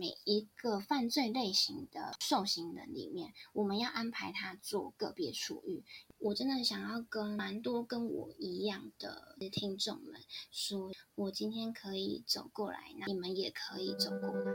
每一个犯罪类型的受刑人里面，我们要安排他做个别处遇。我真的想要跟蛮多跟我一样的听众们说，我今天可以走过来，那你们也可以走过来。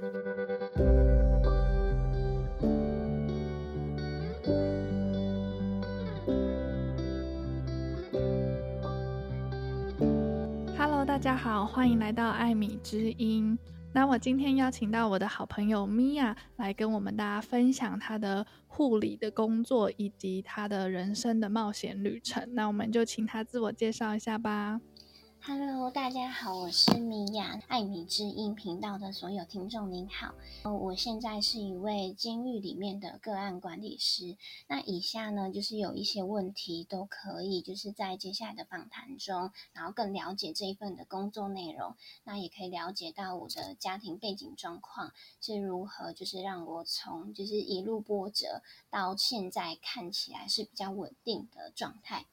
大家好，欢迎来到艾米之音。那我今天邀请到我的好朋友米娅来跟我们大家分享她的护理的工作以及她的人生的冒险旅程。那我们就请她自我介绍一下吧。Hello，大家好，我是米娅，爱米之音频道的所有听众您好，我现在是一位监狱里面的个案管理师。那以下呢，就是有一些问题都可以，就是在接下来的访谈中，然后更了解这一份的工作内容，那也可以了解到我的家庭背景状况是如何，就是让我从就是一路波折到现在看起来是比较稳定的状态。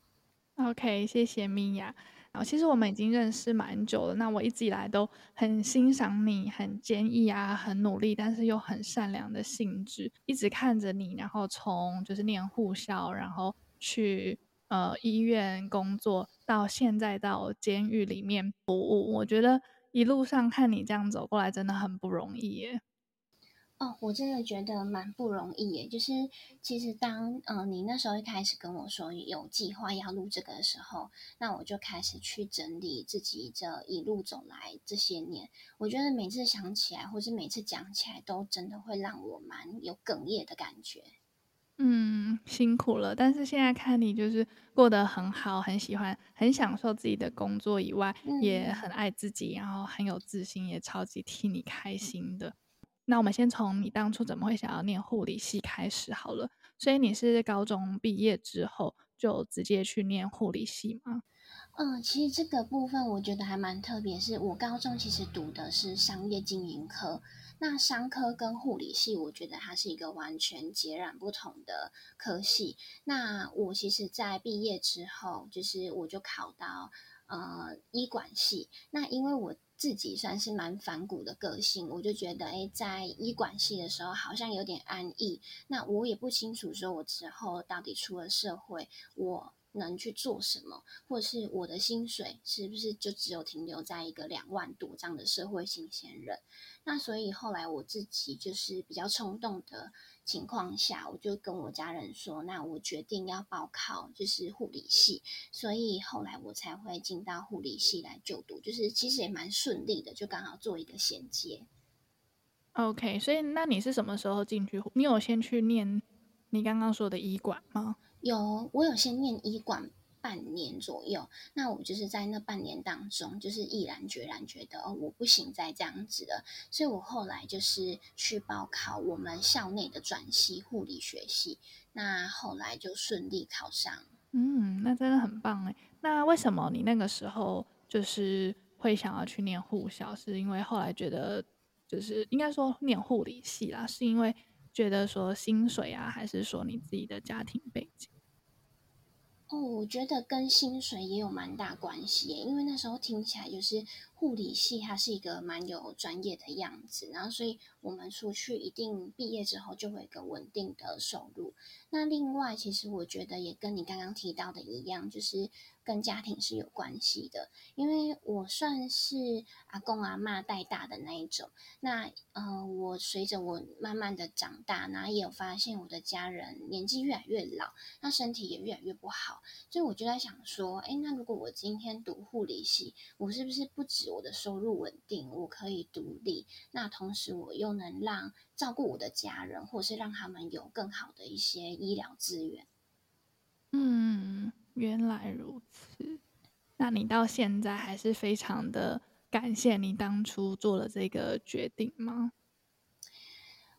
OK，谢谢米娅。啊，其实我们已经认识蛮久了。那我一直以来都很欣赏你，很坚毅啊，很努力，但是又很善良的性质。一直看着你，然后从就是念护校，然后去呃医院工作，到现在到监狱里面服务。我觉得一路上看你这样走过来，真的很不容易耶。哦，我真的觉得蛮不容易耶。就是其实当嗯、呃、你那时候一开始跟我说有计划要录这个的时候，那我就开始去整理自己这一路走来这些年。我觉得每次想起来，或是每次讲起来，都真的会让我蛮有哽咽的感觉。嗯，辛苦了。但是现在看你就是过得很好，很喜欢，很享受自己的工作以外，嗯、也很爱自己，然后很有自信，也超级替你开心的。那我们先从你当初怎么会想要念护理系开始好了。所以你是高中毕业之后就直接去念护理系吗？嗯，其实这个部分我觉得还蛮特别，是我高中其实读的是商业经营科。那商科跟护理系，我觉得它是一个完全截然不同的科系。那我其实，在毕业之后，就是我就考到呃医管系。那因为我自己算是蛮反骨的个性，我就觉得，诶，在医管系的时候好像有点安逸。那我也不清楚，说我之后到底出了社会，我能去做什么，或者是我的薪水是不是就只有停留在一个两万多这样的社会新鲜人？那所以后来我自己就是比较冲动的。情况下，我就跟我家人说，那我决定要报考就是护理系，所以后来我才会进到护理系来就读，就是其实也蛮顺利的，就刚好做一个衔接。OK，所以那你是什么时候进去？你有先去念你刚刚说的医馆吗？有，我有先念医管。半年左右，那我就是在那半年当中，就是毅然决然觉得哦，我不行再这样子了，所以我后来就是去报考我们校内的转系护理学系，那后来就顺利考上。嗯，那真的很棒哎。那为什么你那个时候就是会想要去念护校？是因为后来觉得就是应该说念护理系啦，是因为觉得说薪水啊，还是说你自己的家庭背景？哦，我觉得跟薪水也有蛮大关系耶，因为那时候听起来就是护理系，它是一个蛮有专业的样子，然后所以我们出去一定毕业之后就会有一个稳定的收入。那另外，其实我觉得也跟你刚刚提到的一样，就是。跟家庭是有关系的，因为我算是阿公阿嬷带大的那一种。那呃，我随着我慢慢的长大，然后也有发现我的家人年纪越来越老，那身体也越来越不好，所以我就在想说，哎，那如果我今天读护理系，我是不是不止我的收入稳定，我可以独立，那同时我又能让照顾我的家人，或是让他们有更好的一些医疗资源？嗯。原来如此，那你到现在还是非常的感谢你当初做了这个决定吗？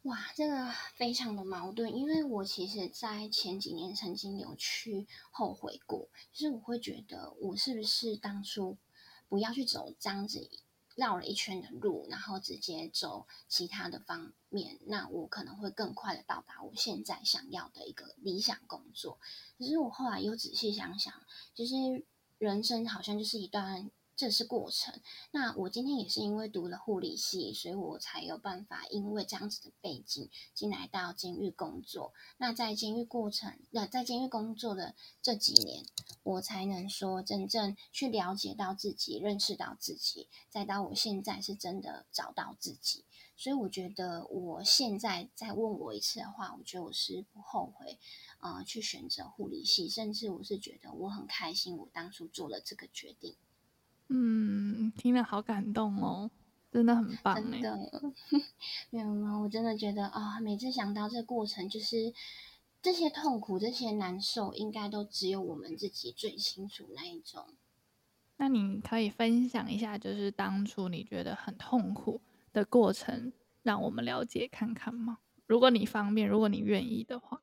哇，这个非常的矛盾，因为我其实，在前几年曾经有去后悔过，就是我会觉得，我是不是当初不要去走这样子。绕了一圈的路，然后直接走其他的方面，那我可能会更快的到达我现在想要的一个理想工作。可是我后来又仔细想想，其实人生好像就是一段这是过程。那我今天也是因为读了护理系，所以我才有办法，因为这样子的背景进来到监狱工作。那在监狱过程，那在监狱工作的这几年，我才能说真正去了解到自己，认识到自己，再到我现在是真的找到自己。所以我觉得，我现在再问我一次的话，我觉得我是不后悔，呃，去选择护理系，甚至我是觉得我很开心，我当初做了这个决定。嗯，听了好感动哦，真的很棒，真的，没有吗？我真的觉得啊、哦，每次想到这个过程，就是这些痛苦、这些难受，应该都只有我们自己最清楚那一种。那你可以分享一下，就是当初你觉得很痛苦的过程，让我们了解看看吗？如果你方便，如果你愿意的话。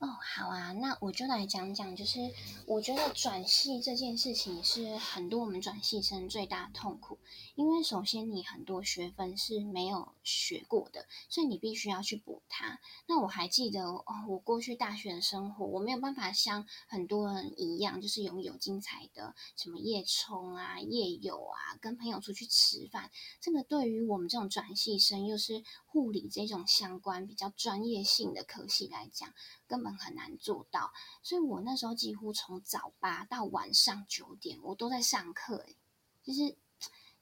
哦，好啊，那我就来讲讲，就是我觉得转系这件事情是很多我们转系生最大的痛苦，因为首先你很多学分是没有学过的，所以你必须要去补它。那我还记得哦，我过去大学的生活，我没有办法像很多人一样，就是拥有精彩的什么夜冲啊、夜游啊，跟朋友出去吃饭。这个对于我们这种转系生，又是护理这种相关比较专业性的科系来讲，根本很难做到，所以我那时候几乎从早八到晚上九点，我都在上课。诶，就是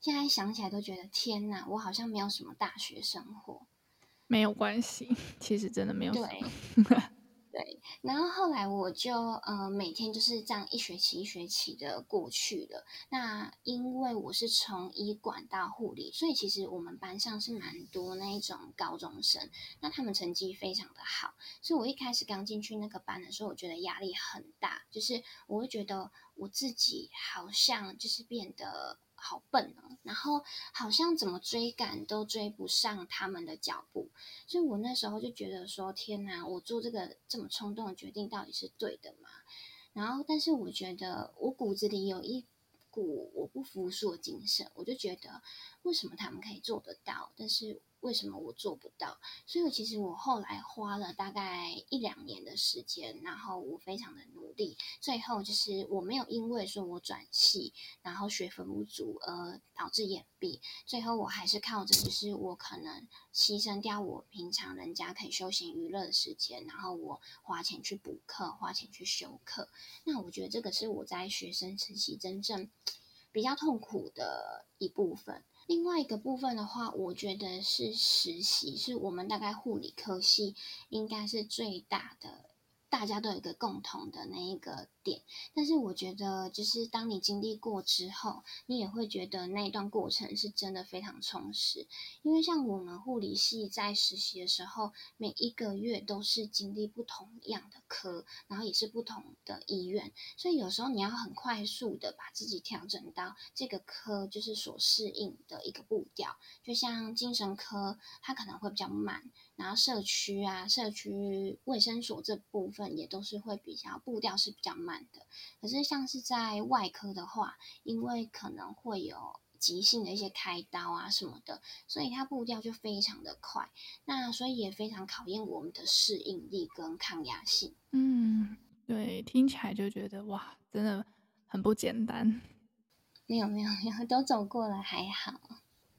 现在想起来都觉得天哪，我好像没有什么大学生活。没有关系，其实真的没有什么。对 对，然后后来我就呃每天就是这样一学期一学期的过去了。那因为我是从医管到护理，所以其实我们班上是蛮多那一种高中生，那他们成绩非常的好。所以我一开始刚进去那个班的时候，我觉得压力很大，就是我会觉得我自己好像就是变得。好笨哦，然后好像怎么追赶都追不上他们的脚步，所以我那时候就觉得说：天哪，我做这个这么冲动的决定到底是对的吗？然后，但是我觉得我骨子里有一股我不服输的精神，我就觉得为什么他们可以做得到，但是。为什么我做不到？所以，其实我后来花了大概一两年的时间，然后我非常的努力，最后就是我没有因为说我转系，然后学分不足而导致眼闭，最后我还是靠着就是我可能牺牲掉我平常人家可以休闲娱乐的时间，然后我花钱去补课，花钱去修课。那我觉得这个是我在学生时期真正比较痛苦的一部分。另外一个部分的话，我觉得是实习，是我们大概护理科系应该是最大的。大家都有一个共同的那一个点，但是我觉得，就是当你经历过之后，你也会觉得那一段过程是真的非常充实。因为像我们护理系在实习的时候，每一个月都是经历不同样的科，然后也是不同的医院，所以有时候你要很快速的把自己调整到这个科就是所适应的一个步调。就像精神科，它可能会比较慢。然后社区啊，社区卫生所这部分也都是会比较步调是比较慢的。可是像是在外科的话，因为可能会有急性的一些开刀啊什么的，所以它步调就非常的快。那所以也非常考验我们的适应力跟抗压性。嗯，对，听起来就觉得哇，真的很不简单。没有没有没有，都走过了，还好。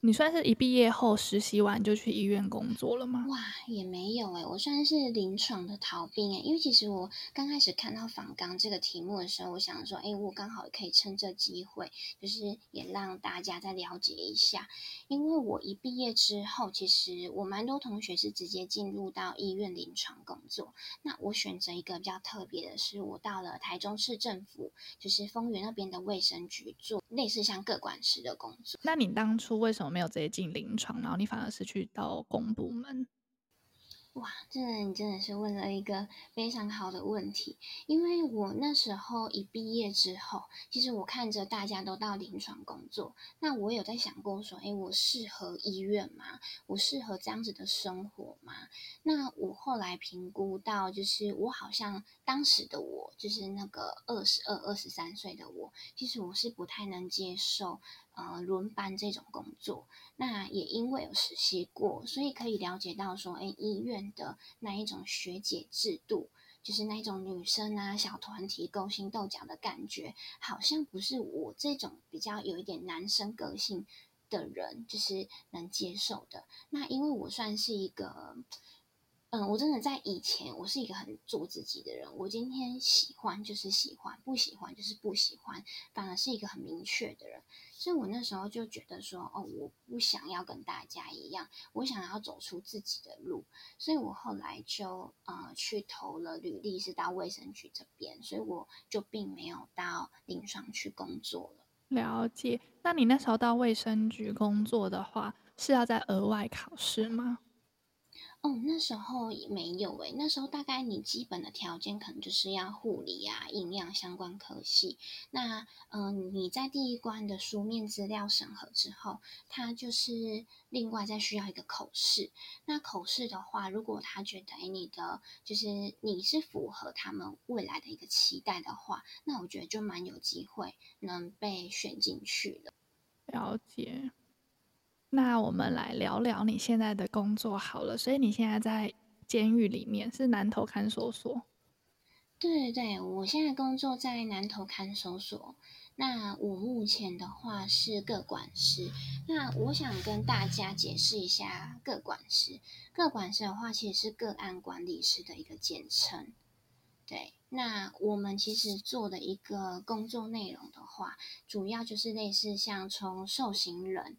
你算是一毕业后实习完就去医院工作了吗？哇，也没有诶，我算是临床的逃兵诶，因为其实我刚开始看到访纲这个题目的时候，我想说，诶，我刚好可以趁这机会，就是也让大家再了解一下。因为我一毕业之后，其实我蛮多同学是直接进入到医院临床工作。那我选择一个比较特别的是，我到了台中市政府，就是丰原那边的卫生局做类似像各管师的工作。那你当初为什么？没有直接进临床，然后你反而是去到公部门。哇，这个你真的是问了一个非常好的问题，因为我那时候一毕业之后，其实我看着大家都到临床工作，那我有在想过说，诶，我适合医院吗？我适合这样子的生活吗？那我后来评估到，就是我好像当时的我，就是那个二十二、二十三岁的我，其实我是不太能接受。呃，轮班这种工作，那也因为有实习过，所以可以了解到说，诶，医院的那一种学姐制度就是那种女生啊，小团体勾心斗角的感觉，好像不是我这种比较有一点男生个性的人，就是能接受的。那因为我算是一个。嗯，我真的在以前，我是一个很做自己的人。我今天喜欢就是喜欢，不喜欢就是不喜欢，反而是一个很明确的人。所以我那时候就觉得说，哦，我不想要跟大家一样，我想要走出自己的路。所以我后来就呃去投了履历，是到卫生局这边，所以我就并没有到临床去工作了。了解。那你那时候到卫生局工作的话，是要再额外考试吗？哦，那时候没有诶，那时候大概你基本的条件可能就是要护理啊、营养相关科系。那嗯、你在第一关的书面资料审核之后，他就是另外再需要一个口试。那口试的话，如果他觉得诶你的就是你是符合他们未来的一个期待的话，那我觉得就蛮有机会能被选进去的。了解。那我们来聊聊你现在的工作好了。所以你现在在监狱里面是南投看守所？对对对，我现在工作在南投看守所。那我目前的话是个管师。那我想跟大家解释一下个管师。个管师的话，其实是个案管理师的一个简称。对，那我们其实做的一个工作内容的话，主要就是类似像从受刑人。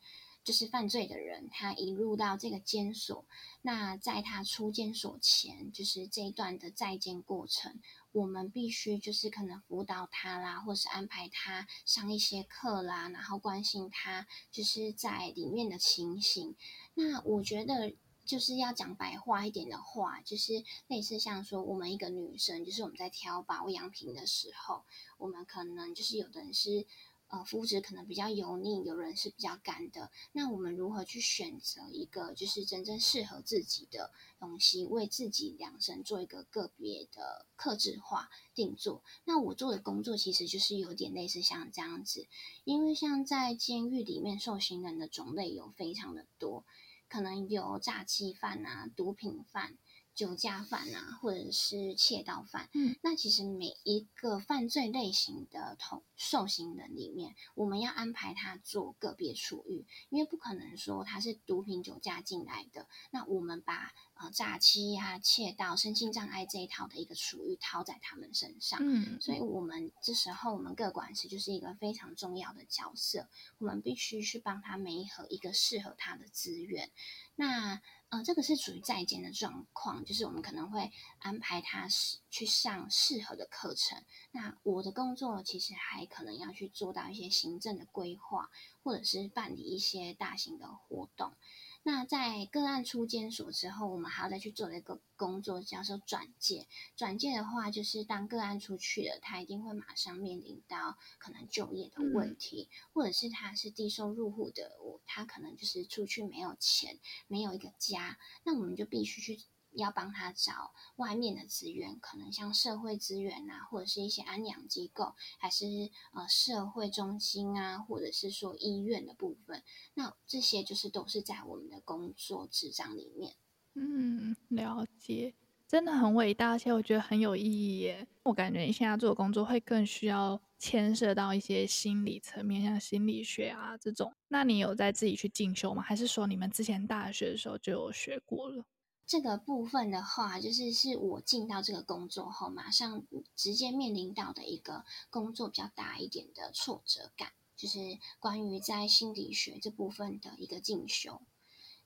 就是犯罪的人，他一入到这个监所，那在他出监所前，就是这一段的在监过程，我们必须就是可能辅导他啦，或是安排他上一些课啦，然后关心他就是在里面的情形。那我觉得就是要讲白话一点的话，就是类似像说我们一个女生，就是我们在挑保养品的时候，我们可能就是有的人是。呃，肤质可能比较油腻，有人是比较干的。那我们如何去选择一个就是真正适合自己的东西，为自己量身做一个个别的克制化定做？那我做的工作其实就是有点类似像这样子，因为像在监狱里面受刑人的种类有非常的多，可能有诈欺犯啊、毒品犯。酒驾犯啊，或者是窃盗犯，嗯，那其实每一个犯罪类型的同受刑人里面，我们要安排他做个别处遇，因为不可能说他是毒品酒驾进来的，那我们把呃诈欺呀、啊、窃盗、身心障碍这一套的一个处遇套在他们身上，嗯，所以我们这时候我们个管师就是一个非常重要的角色，我们必须去帮他媒合一个适合他的资源，那。呃，这个是属于在监的状况，就是我们可能会安排他去上适合的课程。那我的工作其实还可能要去做到一些行政的规划，或者是办理一些大型的活动。那在个案出监所之后，我们还要再去做的一个工作，叫做转介。转介的话，就是当个案出去了，他一定会马上面临到可能就业的问题，嗯、或者是他是低收入户的，我他可能就是出去没有钱，没有一个家，那我们就必须去。要帮他找外面的资源，可能像社会资源啊，或者是一些安养机构，还是呃社会中心啊，或者是说医院的部分。那这些就是都是在我们的工作职掌里面。嗯，了解，真的很伟大，而且我觉得很有意义耶。我感觉你现在做的工作会更需要牵涉到一些心理层面，像心理学啊这种。那你有在自己去进修吗？还是说你们之前大学的时候就有学过了？这个部分的话，就是是我进到这个工作后，马上直接面临到的一个工作比较大一点的挫折感，就是关于在心理学这部分的一个进修。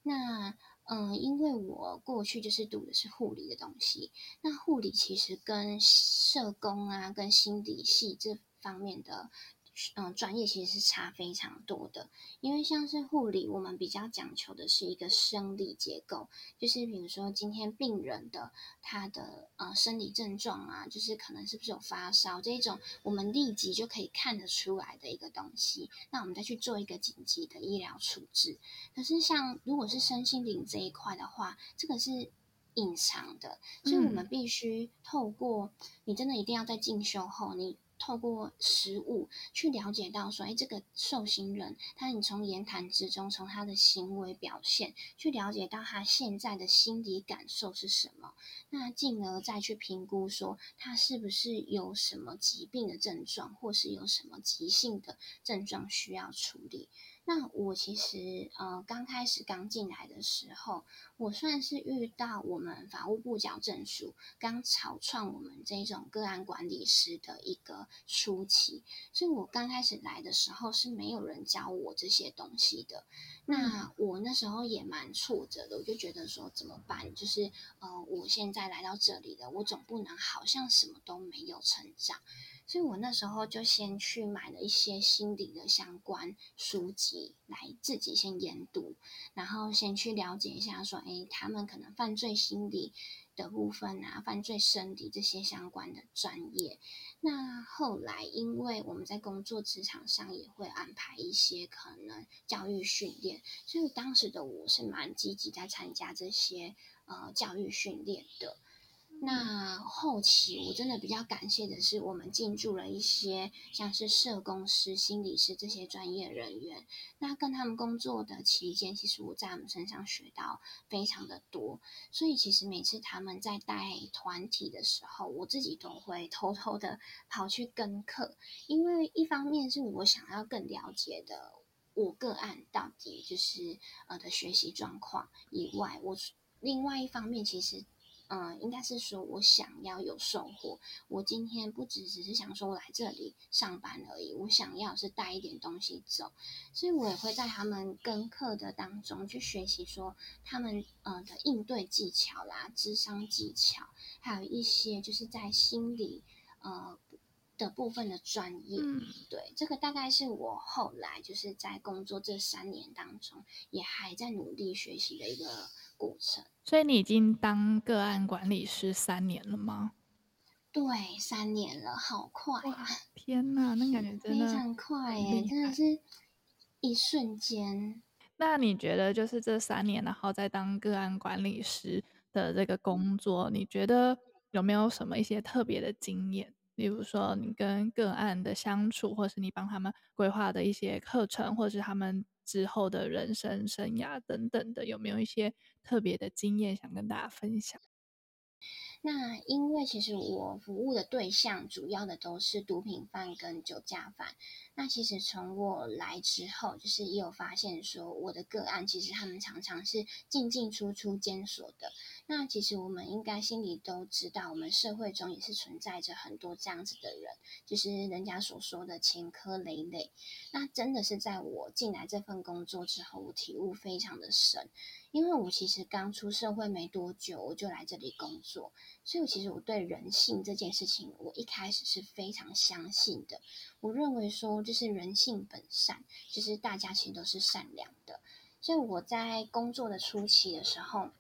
那嗯，因为我过去就是读的是护理的东西，那护理其实跟社工啊、跟心理系这方面的。嗯，专业其实是差非常多的，因为像是护理，我们比较讲求的是一个生理结构，就是比如说今天病人的他的呃生理症状啊，就是可能是不是有发烧这一种，我们立即就可以看得出来的一个东西，那我们再去做一个紧急的医疗处置。可是像如果是身心灵这一块的话，这个是隐藏的，所以我们必须透过你真的一定要在进修后你。透过食物去了解到说，哎，这个受刑人，他你从言谈之中，从他的行为表现，去了解到他现在的心理感受是什么，那进而再去评估说，他是不是有什么疾病的症状，或是有什么急性的症状需要处理。那我其实呃刚开始刚进来的时候，我算是遇到我们法务部矫正署刚草创我们这种个案管理师的一个初期，所以我刚开始来的时候是没有人教我这些东西的。那我那时候也蛮挫折的，我就觉得说怎么办？就是呃我现在来到这里了，我总不能好像什么都没有成长。所以我那时候就先去买了一些心理的相关书籍来自己先研读，然后先去了解一下说，诶，他们可能犯罪心理的部分啊，犯罪生理这些相关的专业。那后来因为我们在工作职场上也会安排一些可能教育训练，所以当时的我是蛮积极在参加这些呃教育训练的。那后期我真的比较感谢的是，我们进驻了一些像是社工师、心理师这些专业人员。那跟他们工作的期间，其实我在他们身上学到非常的多。所以其实每次他们在带团体的时候，我自己都会偷偷的跑去跟课，因为一方面是我想要更了解的我个案到底就是呃的学习状况以外，我另外一方面其实。嗯，应该是说，我想要有收获。我今天不只只是想说我来这里上班而已，我想要是带一点东西走，所以我也会在他们跟课的当中去学习，说他们呃的应对技巧啦、智商技巧，还有一些就是在心理呃的部分的专业。嗯，对，这个大概是我后来就是在工作这三年当中，也还在努力学习的一个过程。所以你已经当个案管理师三年了吗？对，三年了，好快啊！天哪，那感觉真的非常快耶，真的是一瞬间。那你觉得，就是这三年，然后在当个案管理师的这个工作，你觉得有没有什么一些特别的经验？例如说，你跟个案的相处，或是你帮他们规划的一些课程，或是他们。之后的人生生涯等等的，有没有一些特别的经验想跟大家分享？那因为其实我服务的对象主要的都是毒品犯跟酒驾犯。那其实从我来之后，就是也有发现说，我的个案其实他们常常是进进出出监所的。那其实我们应该心里都知道，我们社会中也是存在着很多这样子的人，就是人家所说的前科累累。那真的是在我进来这份工作之后，我体悟非常的深。因为我其实刚出社会没多久，我就来这里工作，所以其实我对人性这件事情，我一开始是非常相信的。我认为说，就是人性本善，就是大家其实都是善良的。所以我在工作的初期的时候，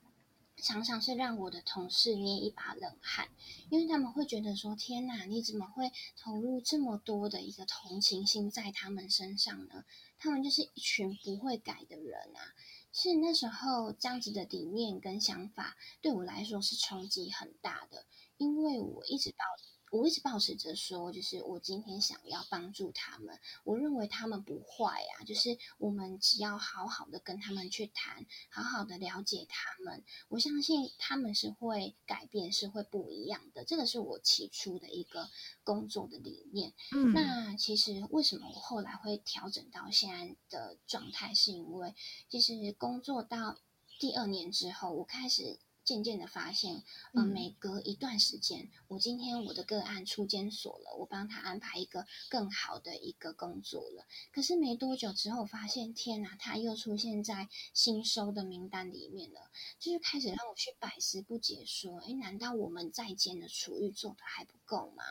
常常是让我的同事捏一把冷汗，因为他们会觉得说：“天哪，你怎么会投入这么多的一个同情心在他们身上呢？他们就是一群不会改的人啊！”是那时候这样子的理念跟想法对我来说是冲击很大的，因为我一直到。我一直保持着说，就是我今天想要帮助他们，我认为他们不坏啊，就是我们只要好好的跟他们去谈，好好的了解他们，我相信他们是会改变，是会不一样的。这个是我起初的一个工作的理念。嗯，那其实为什么我后来会调整到现在的状态，是因为其实工作到第二年之后，我开始。渐渐的发现，呃，每隔一段时间，我今天我的个案出监所了，我帮他安排一个更好的一个工作了。可是没多久之后，发现天哪，他又出现在新收的名单里面了，就是开始让我去百思不解，说，诶，难道我们在监的处遇做的还不够吗？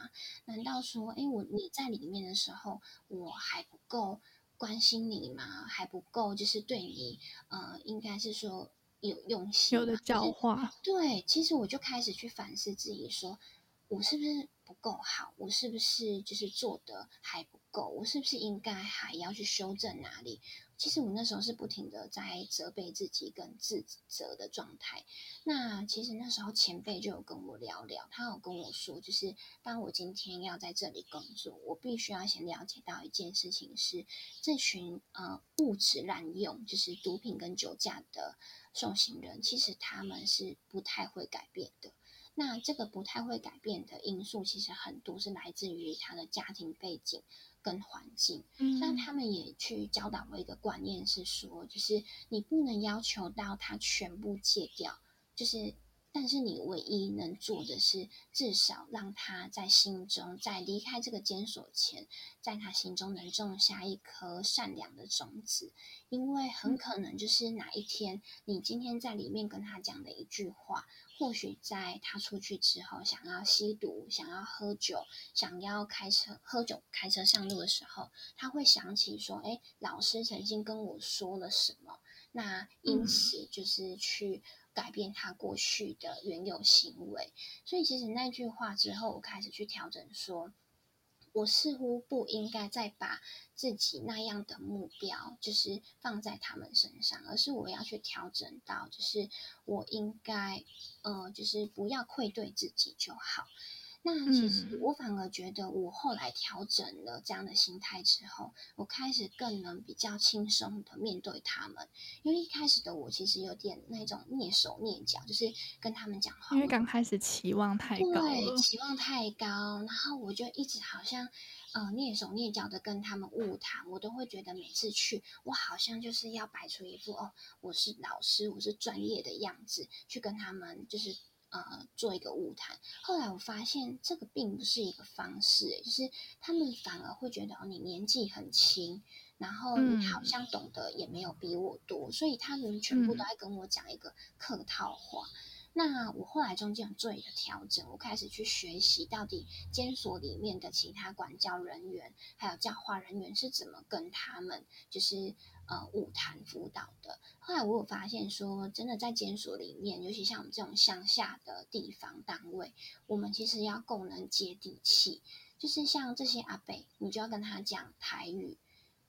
难道说，诶，我你在里面的时候，我还不够关心你吗？还不够，就是对你，呃，应该是说。有用心，有的教化。对，其实我就开始去反思自己说，说我是不是不够好？我是不是就是做的还不够？我是不是应该还要去修正哪里？其实我那时候是不停的在责备自己跟自责的状态。那其实那时候前辈就有跟我聊聊，他有跟我说，就是当我今天要在这里工作，我必须要先了解到一件事情是，这群呃物质滥用，就是毒品跟酒驾的受刑人，其实他们是不太会改变的。那这个不太会改变的因素，其实很多是来自于他的家庭背景跟环境。嗯，那他们也去教导我一个观念，是说，就是你不能要求到他全部戒掉，就是。但是你唯一能做的是，至少让他在心中，在离开这个监所前，在他心中能种下一颗善良的种子。因为很可能就是哪一天，你今天在里面跟他讲的一句话，或许在他出去之后，想要吸毒、想要喝酒、想要开车、喝酒开车上路的时候，他会想起说：“哎，老师曾经跟我说了什么？”那因此就是去。改变他过去的原有行为，所以其实那句话之后，我开始去调整说，说我似乎不应该再把自己那样的目标，就是放在他们身上，而是我要去调整到，就是我应该，呃，就是不要愧对自己就好。那其实我反而觉得，我后来调整了这样的心态之后，我开始更能比较轻松的面对他们。因为一开始的我其实有点那种蹑手蹑脚，就是跟他们讲话，因为刚开始期望太高，对，期望太高，然后我就一直好像呃蹑手蹑脚的跟他们误谈，我都会觉得每次去，我好像就是要摆出一副哦，我是老师，我是专业的样子去跟他们就是。呃，做一个晤谈。后来我发现这个并不是一个方式，就是他们反而会觉得哦，你年纪很轻，然后你好像懂得也没有比我多，嗯、所以他们全部都在跟我讲一个客套话。嗯、那我后来中间有做一个调整，我开始去学习到底监所里面的其他管教人员还有教化人员是怎么跟他们就是。呃，舞谈辅导的。后来我有发现说，真的在监所里面，尤其像我们这种乡下的地方单位，我们其实要够能接地气。就是像这些阿北，你就要跟他讲台语，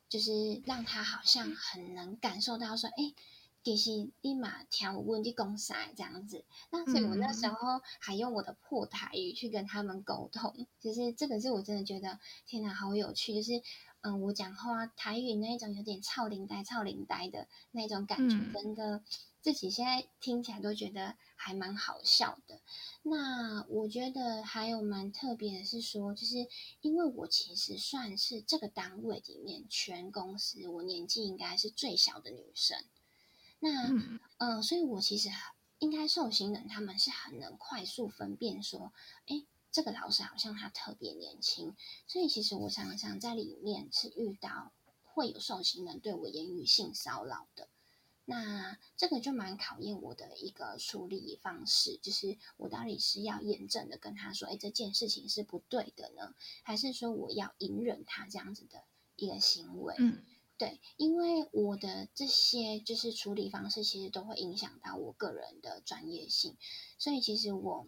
就是让他好像很能感受到说，哎，其实立马调温的公赛这样子。那所以我那时候还用我的破台语去跟他们沟通，其实这个是我真的觉得，天哪，好有趣，就是。嗯，我讲话台语那种有点臭灵呆、臭灵呆的那种感觉，真的、嗯、自己现在听起来都觉得还蛮好笑的。那我觉得还有蛮特别的是说，就是因为我其实算是这个单位里面全公司我年纪应该是最小的女生。那嗯、呃，所以我其实应该受刑人他们是很能快速分辨说，哎。这个老师好像他特别年轻，所以其实我常常在里面是遇到会有受刑人对我言语性骚扰的，那这个就蛮考验我的一个处理方式，就是我到底是要严正的跟他说，哎，这件事情是不对的呢，还是说我要隐忍他这样子的一个行为？嗯，对，因为我的这些就是处理方式，其实都会影响到我个人的专业性，所以其实我。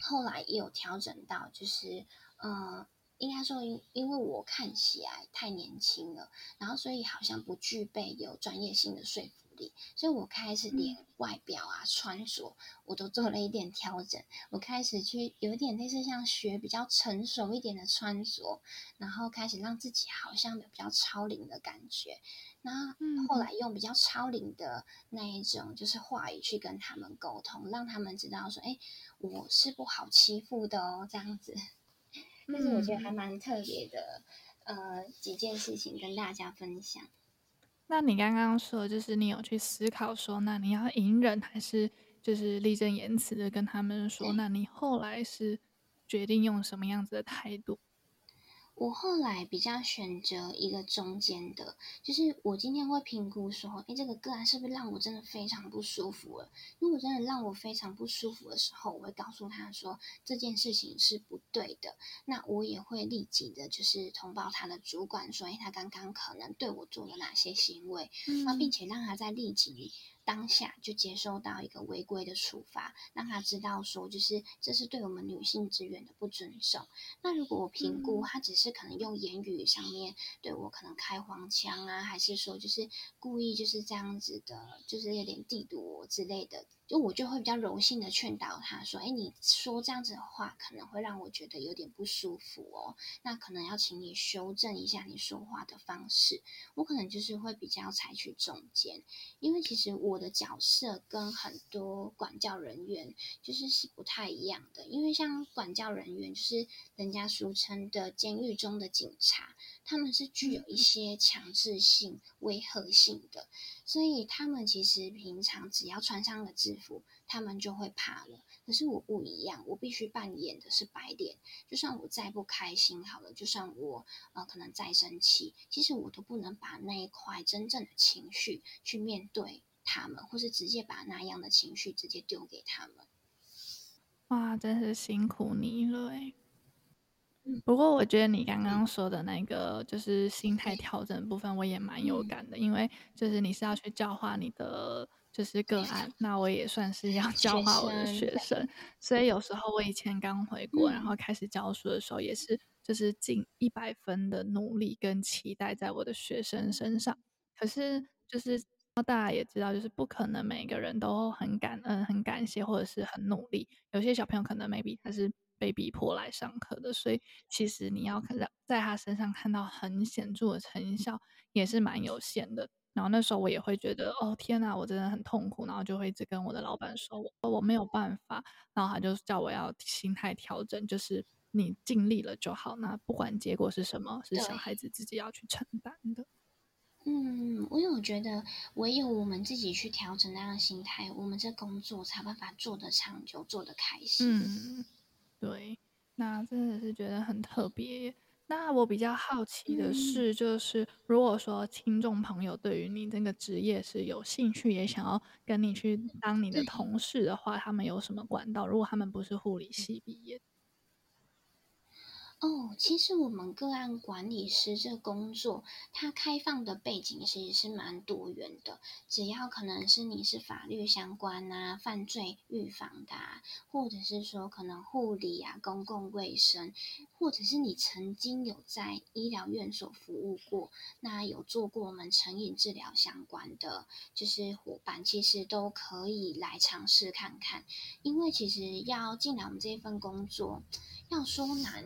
后来也有调整到，就是，呃，应该说，因因为我看起来太年轻了，然后所以好像不具备有专业性的说服力，所以我开始连外表啊、穿着我都做了一点调整，我开始去有点类似像学比较成熟一点的穿着，然后开始让自己好像有比较超龄的感觉。那后来用比较超龄的那一种，就是话语去跟他们沟通，让他们知道说，哎，我是不好欺负的哦，这样子。但是我觉得还蛮特别的，呃，几件事情跟大家分享。那你刚刚说，就是你有去思考说，那你要隐忍还是就是义正言辞的跟他们说？那你后来是决定用什么样子的态度？我后来比较选择一个中间的，就是我今天会评估说，诶，这个个案是不是让我真的非常不舒服了？如果真的让我非常不舒服的时候，我会告诉他说这件事情是不对的。那我也会立即的，就是通报他的主管说，诶，他刚刚可能对我做了哪些行为，那并且让他在立即当下就接受到一个违规的处罚，让他知道说，就是这是对我们女性职员的不尊重。那如果我评估他只是可能用言语上面对我可能开黄腔啊，还是说就是故意就是这样子的，就是有点地图我之类的。就我就会比较柔性的劝导他说：“哎，你说这样子的话，可能会让我觉得有点不舒服哦。那可能要请你修正一下你说话的方式。我可能就是会比较采取中间，因为其实我的角色跟很多管教人员就是是不太一样的。因为像管教人员，就是人家俗称的监狱中的警察，他们是具有一些强制性、威吓性的。”所以他们其实平常只要穿上了制服，他们就会怕了。可是我不一样，我必须扮演的是白脸。就算我再不开心好了，就算我呃可能再生气，其实我都不能把那一块真正的情绪去面对他们，或是直接把那样的情绪直接丢给他们。哇，真是辛苦你了。不过我觉得你刚刚说的那个就是心态调整部分，我也蛮有感的，因为就是你是要去教化你的就是个案，那我也算是要 教化我的学生，所以有时候我以前刚回国，然后开始教书的时候，也是就是尽一百分的努力跟期待在我的学生身上，可是就是大家也知道，就是不可能每个人都很感恩、很感谢或者是很努力，有些小朋友可能 maybe 他是。被逼迫来上课的，所以其实你要看到在他身上看到很显著的成效，也是蛮有限的。然后那时候我也会觉得，哦天哪，我真的很痛苦，然后就会一直跟我的老板说，我我没有办法。然后他就叫我要心态调整，就是你尽力了就好，那不管结果是什么，是小孩子自己要去承担的。嗯，因为我觉得唯有我们自己去调整那样的心态，我们这工作才办法做得长久，做得开心。嗯。对，那真的是觉得很特别。那我比较好奇的是，就是如果说听众朋友对于你这个职业是有兴趣，也想要跟你去当你的同事的话，他们有什么管道？如果他们不是护理系毕业。哦，其实我们个案管理师这个工作，它开放的背景其实是蛮多元的。只要可能是你是法律相关啊、犯罪预防的啊，或者是说可能护理啊、公共卫生，或者是你曾经有在医疗院所服务过，那有做过我们成瘾治疗相关的，就是伙伴，其实都可以来尝试看看。因为其实要进来我们这份工作，要说难。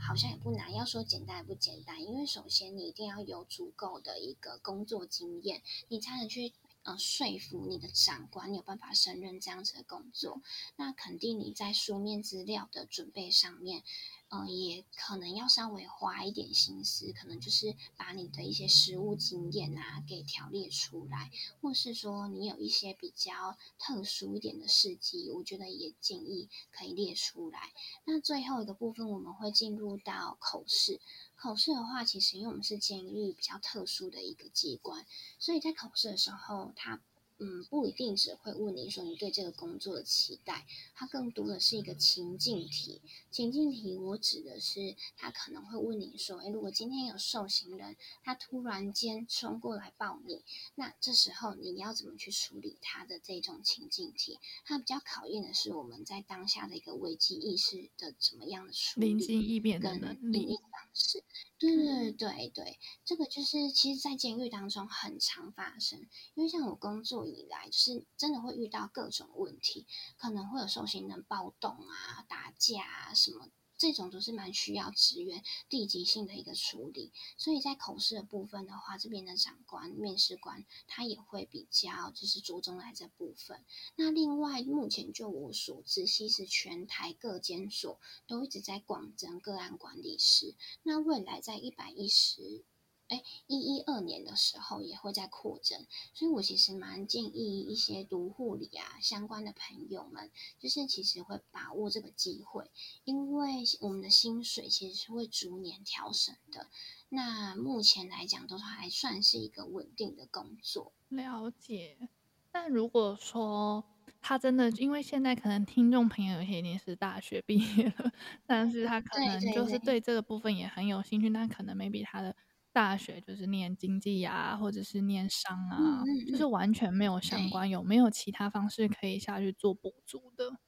好像也不难，要说简单也不简单，因为首先你一定要有足够的一个工作经验，你才能去呃说服你的长官，有办法胜任这样子的工作。那肯定你在书面资料的准备上面。嗯，也可能要稍微花一点心思，可能就是把你的一些实务经验啊给条列出来，或是说你有一些比较特殊一点的事迹，我觉得也建议可以列出来。那最后一个部分，我们会进入到口试。口试的话，其实因为我们是监狱比较特殊的一个机关，所以在口试的时候，它。嗯，不一定只会问你说你对这个工作的期待，它更多的是一个情境题。情境题我指的是，他可能会问你说，诶，如果今天有受刑人，他突然间冲过来抱你，那这时候你要怎么去处理他的这种情境题？它比较考验的是我们在当下的一个危机意识的怎么样的处理，临机应变的能力方式。对对对对，这个就是其实，在监狱当中很常发生，因为像我工作以来，就是真的会遇到各种问题，可能会有受刑人暴动啊、打架啊什么。这种都是蛮需要支援立即性的一个处理，所以在口试的部分的话，这边的长官、面试官他也会比较就是着重在这部分。那另外，目前就我所知，其实全台各监所都一直在广征个案管理师，那未来在一百一十。哎，一一二年的时候也会在扩增，所以我其实蛮建议一些读护理啊相关的朋友们，就是其实会把握这个机会，因为我们的薪水其实是会逐年调整的。那目前来讲，都还算是一个稳定的工作。了解。但如果说他真的，因为现在可能听众朋友有些已经是大学毕业了，但是他可能就是对这个部分也很有兴趣，那可能 maybe 他的。大学就是念经济啊，或者是念商啊，就是完全没有相关，有没有其他方式可以下去做补足的？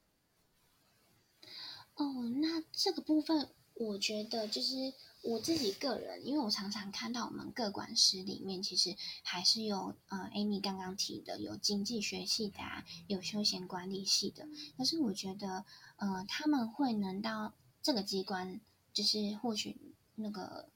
哦，那这个部分，我觉得就是我自己个人，因为我常常看到我们各管师里面，其实还是有呃，Amy 刚刚提的，有经济学系的啊，有休闲管理系的。可是我觉得，呃，他们会能到这个机关，就是获取那个。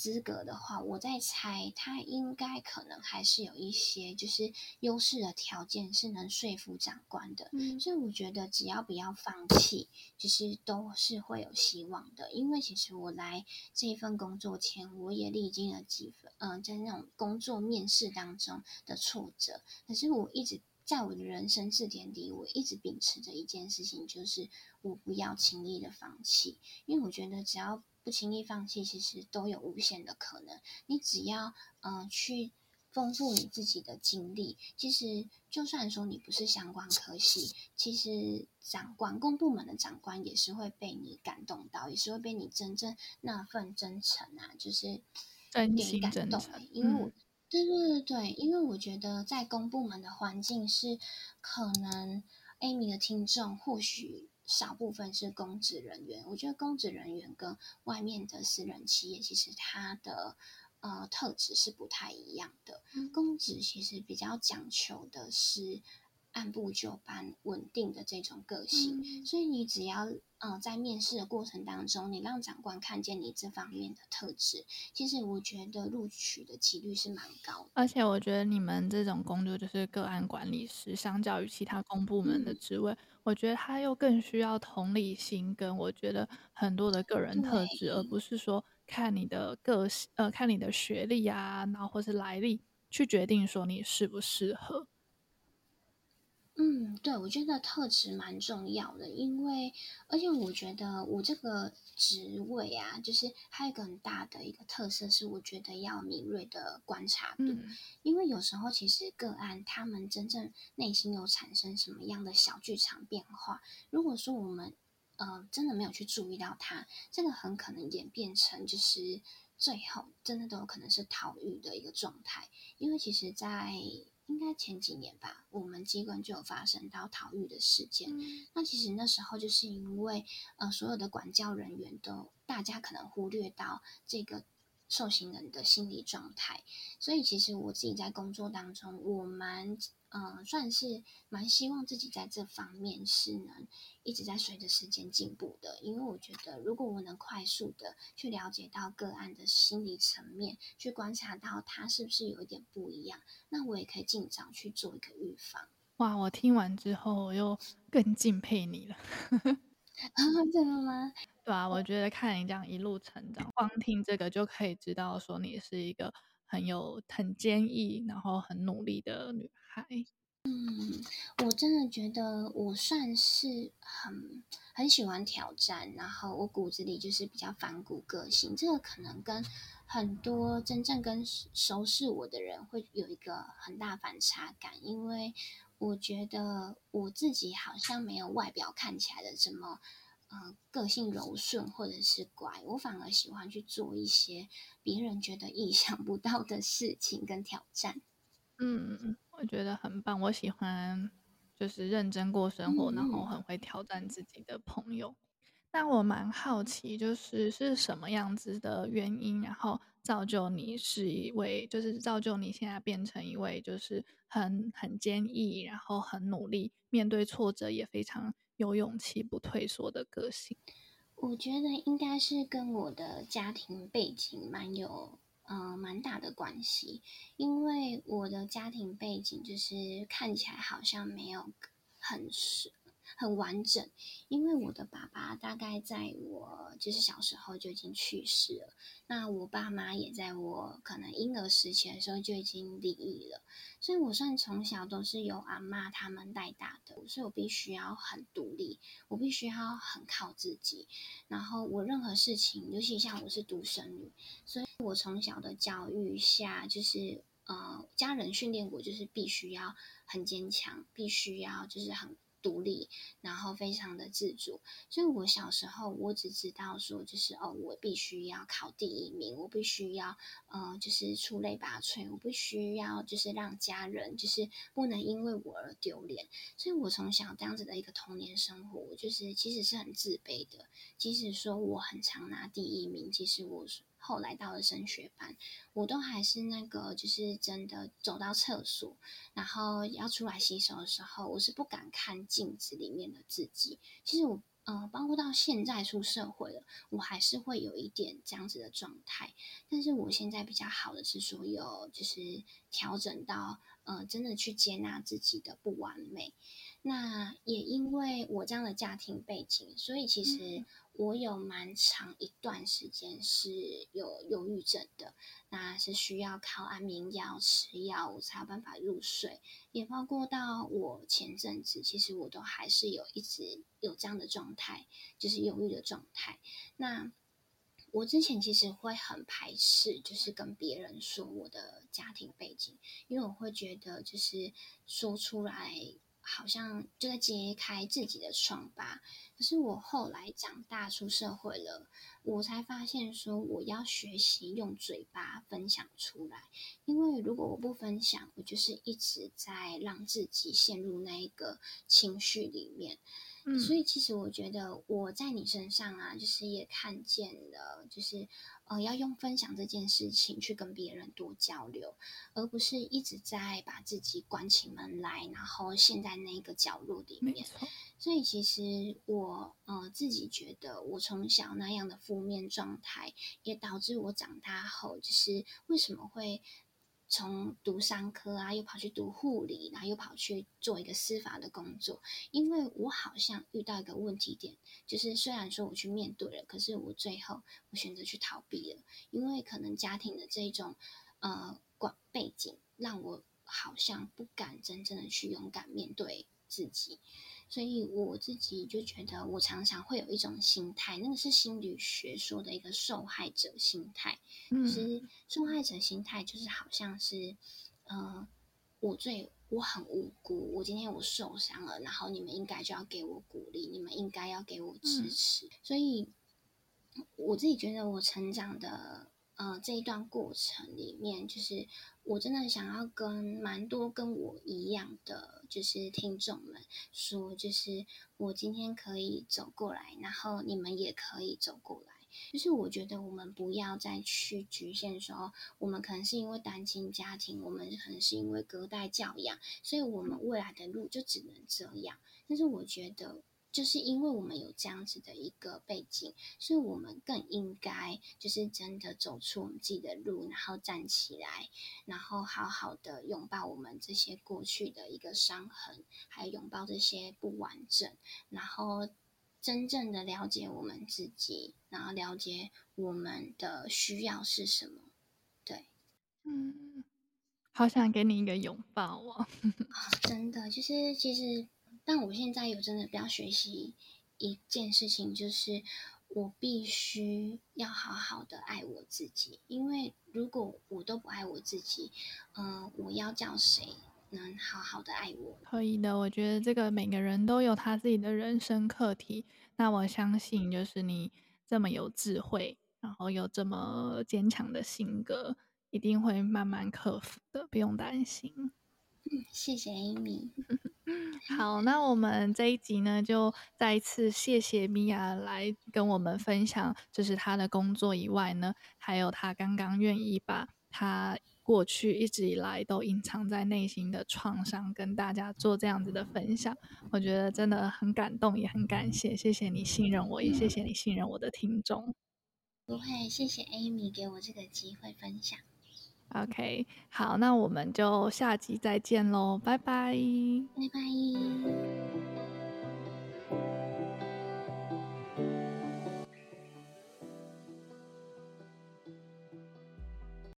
资格的话，我在猜，他应该可能还是有一些就是优势的条件是能说服长官的。嗯，所以我觉得只要不要放弃，其实都是会有希望的。因为其实我来这一份工作前，我也历经了几份，嗯、呃，在那种工作面试当中的挫折。可是我一直在我的人生字典里，我一直秉持着一件事情，就是我不要轻易的放弃，因为我觉得只要。不轻易放弃，其实都有无限的可能。你只要嗯、呃、去丰富你自己的经历，其实就算说你不是相关科系，其实长官、公部门的长官也是会被你感动到，也是会被你真正那份真诚啊，就是真心感动。因为我、嗯、对对对对，因为我觉得在公部门的环境是可能 Amy 的听众或许。少部分是公职人员，我觉得公职人员跟外面的私人企业，其实它的呃特质是不太一样的。公职其实比较讲求的是按部就班、稳定的这种个性，嗯、所以你只要。嗯、呃，在面试的过程当中，你让长官看见你这方面的特质，其实我觉得录取的几率是蛮高的。而且我觉得你们这种工作就是个案管理师，相较于其他公部门的职位，嗯、我觉得他又更需要同理心，跟我觉得很多的个人特质，而不是说看你的个性，呃，看你的学历啊，然后或是来历去决定说你适不适合。嗯，对，我觉得特质蛮重要的，因为而且我觉得我这个职位啊，就是还有一个很大的一个特色是，我觉得要敏锐的观察度，嗯、因为有时候其实个案他们真正内心有产生什么样的小剧场变化，如果说我们呃真的没有去注意到它，这个很可能演变成就是最后真的都有可能是逃狱的一个状态，因为其实，在应该前几年吧，我们机关就有发生到逃狱的事件。嗯、那其实那时候就是因为，呃，所有的管教人员都，大家可能忽略到这个受刑人的心理状态，所以其实我自己在工作当中，我蛮。嗯，算是蛮希望自己在这方面是能一直在随着时间进步的，因为我觉得如果我能快速的去了解到个案的心理层面，去观察到他是不是有一点不一样，那我也可以尽早去做一个预防。哇，我听完之后我又更敬佩你了。真的吗？对啊，我觉得看你这样一路成长，光听这个就可以知道说你是一个很有很坚毅，然后很努力的女孩。嗯，我真的觉得我算是很很喜欢挑战，然后我骨子里就是比较反骨个性。这个可能跟很多真正跟熟识我的人会有一个很大反差感，因为我觉得我自己好像没有外表看起来的这么。呃，个性柔顺或者是乖，我反而喜欢去做一些别人觉得意想不到的事情跟挑战。嗯，我觉得很棒，我喜欢就是认真过生活，嗯、然后很会挑战自己的朋友。那我蛮好奇，就是是什么样子的原因，然后造就你是一位，就是造就你现在变成一位，就是很很坚毅，然后很努力，面对挫折也非常。有勇气不退缩的个性，我觉得应该是跟我的家庭背景蛮有，呃，蛮大的关系。因为我的家庭背景就是看起来好像没有很。很完整，因为我的爸爸大概在我就是小时候就已经去世了，那我爸妈也在我可能婴儿时期的时候就已经离异了，所以我算从小都是由阿嬷他们带大的，所以我必须要很独立，我必须要很靠自己，然后我任何事情，尤其像我是独生女，所以我从小的教育下就是呃家人训练我就是必须要很坚强，必须要就是很。独立，然后非常的自主。所以我小时候我只知道说，就是哦，我必须要考第一名，我必须要呃，就是出类拔萃，我必须要就是让家人就是不能因为我而丢脸。所以我从小这样子的一个童年生活，就是其实是很自卑的。即使说我很常拿第一名，其实我后来到了升学班，我都还是那个，就是真的走到厕所，然后要出来洗手的时候，我是不敢看镜子里面的自己。其实我，呃，包括到现在出社会了，我还是会有一点这样子的状态。但是我现在比较好的是说，有就是调整到，呃，真的去接纳自己的不完美。那也因为我这样的家庭背景，所以其实。我有蛮长一段时间是有忧郁症的，那是需要靠安眠药吃药我才有办法入睡，也包括到我前阵子，其实我都还是有一直有这样的状态，就是忧郁的状态。那我之前其实会很排斥，就是跟别人说我的家庭背景，因为我会觉得就是说出来。好像就在揭开自己的疮疤，可是我后来长大出社会了，我才发现说我要学习用嘴巴分享出来，因为如果我不分享，我就是一直在让自己陷入那一个情绪里面。嗯，所以其实我觉得我在你身上啊，就是也看见了，就是。呃，要用分享这件事情去跟别人多交流，而不是一直在把自己关起门来，然后陷在那个角落里面。所以，其实我呃自己觉得，我从小那样的负面状态，也导致我长大后，就是为什么会。从读商科啊，又跑去读护理，然后又跑去做一个司法的工作。因为我好像遇到一个问题点，就是虽然说我去面对了，可是我最后我选择去逃避了，因为可能家庭的这种呃关背景，让我好像不敢真正的去勇敢面对自己。所以我自己就觉得，我常常会有一种心态，那个是心理学说的一个受害者心态。嗯，其实受害者心态就是好像是，呃，我最我很无辜，我今天我受伤了，然后你们应该就要给我鼓励，你们应该要给我支持。嗯，所以我自己觉得，我成长的呃这一段过程里面，就是。我真的想要跟蛮多跟我一样的，就是听众们说，就是我今天可以走过来，然后你们也可以走过来。就是我觉得我们不要再去局限说，我们可能是因为单亲家庭，我们可能是因为隔代教养，所以我们未来的路就只能这样。但是我觉得。就是因为我们有这样子的一个背景，所以我们更应该就是真的走出我们自己的路，然后站起来，然后好好的拥抱我们这些过去的一个伤痕，还有拥抱这些不完整，然后真正的了解我们自己，然后了解我们的需要是什么。对，嗯，好想给你一个拥抱哦。啊，真的，就是其实。但我现在有真的比较学习一件事情，就是我必须要好好的爱我自己，因为如果我都不爱我自己，嗯、呃，我要叫谁能好好的爱我？可以的，我觉得这个每个人都有他自己的人生课题。那我相信，就是你这么有智慧，然后有这么坚强的性格，一定会慢慢克服的，不用担心。嗯，谢谢 Amy。好，那我们这一集呢，就再一次谢谢米娅来跟我们分享，就是她的工作以外呢，还有她刚刚愿意把她过去一直以来都隐藏在内心的创伤跟大家做这样子的分享，我觉得真的很感动，也很感谢，谢谢你信任我，也谢谢你信任我的听众。不会，谢谢 Amy 给我这个机会分享。ok 好那我们就下集再见喽拜拜。拜拜。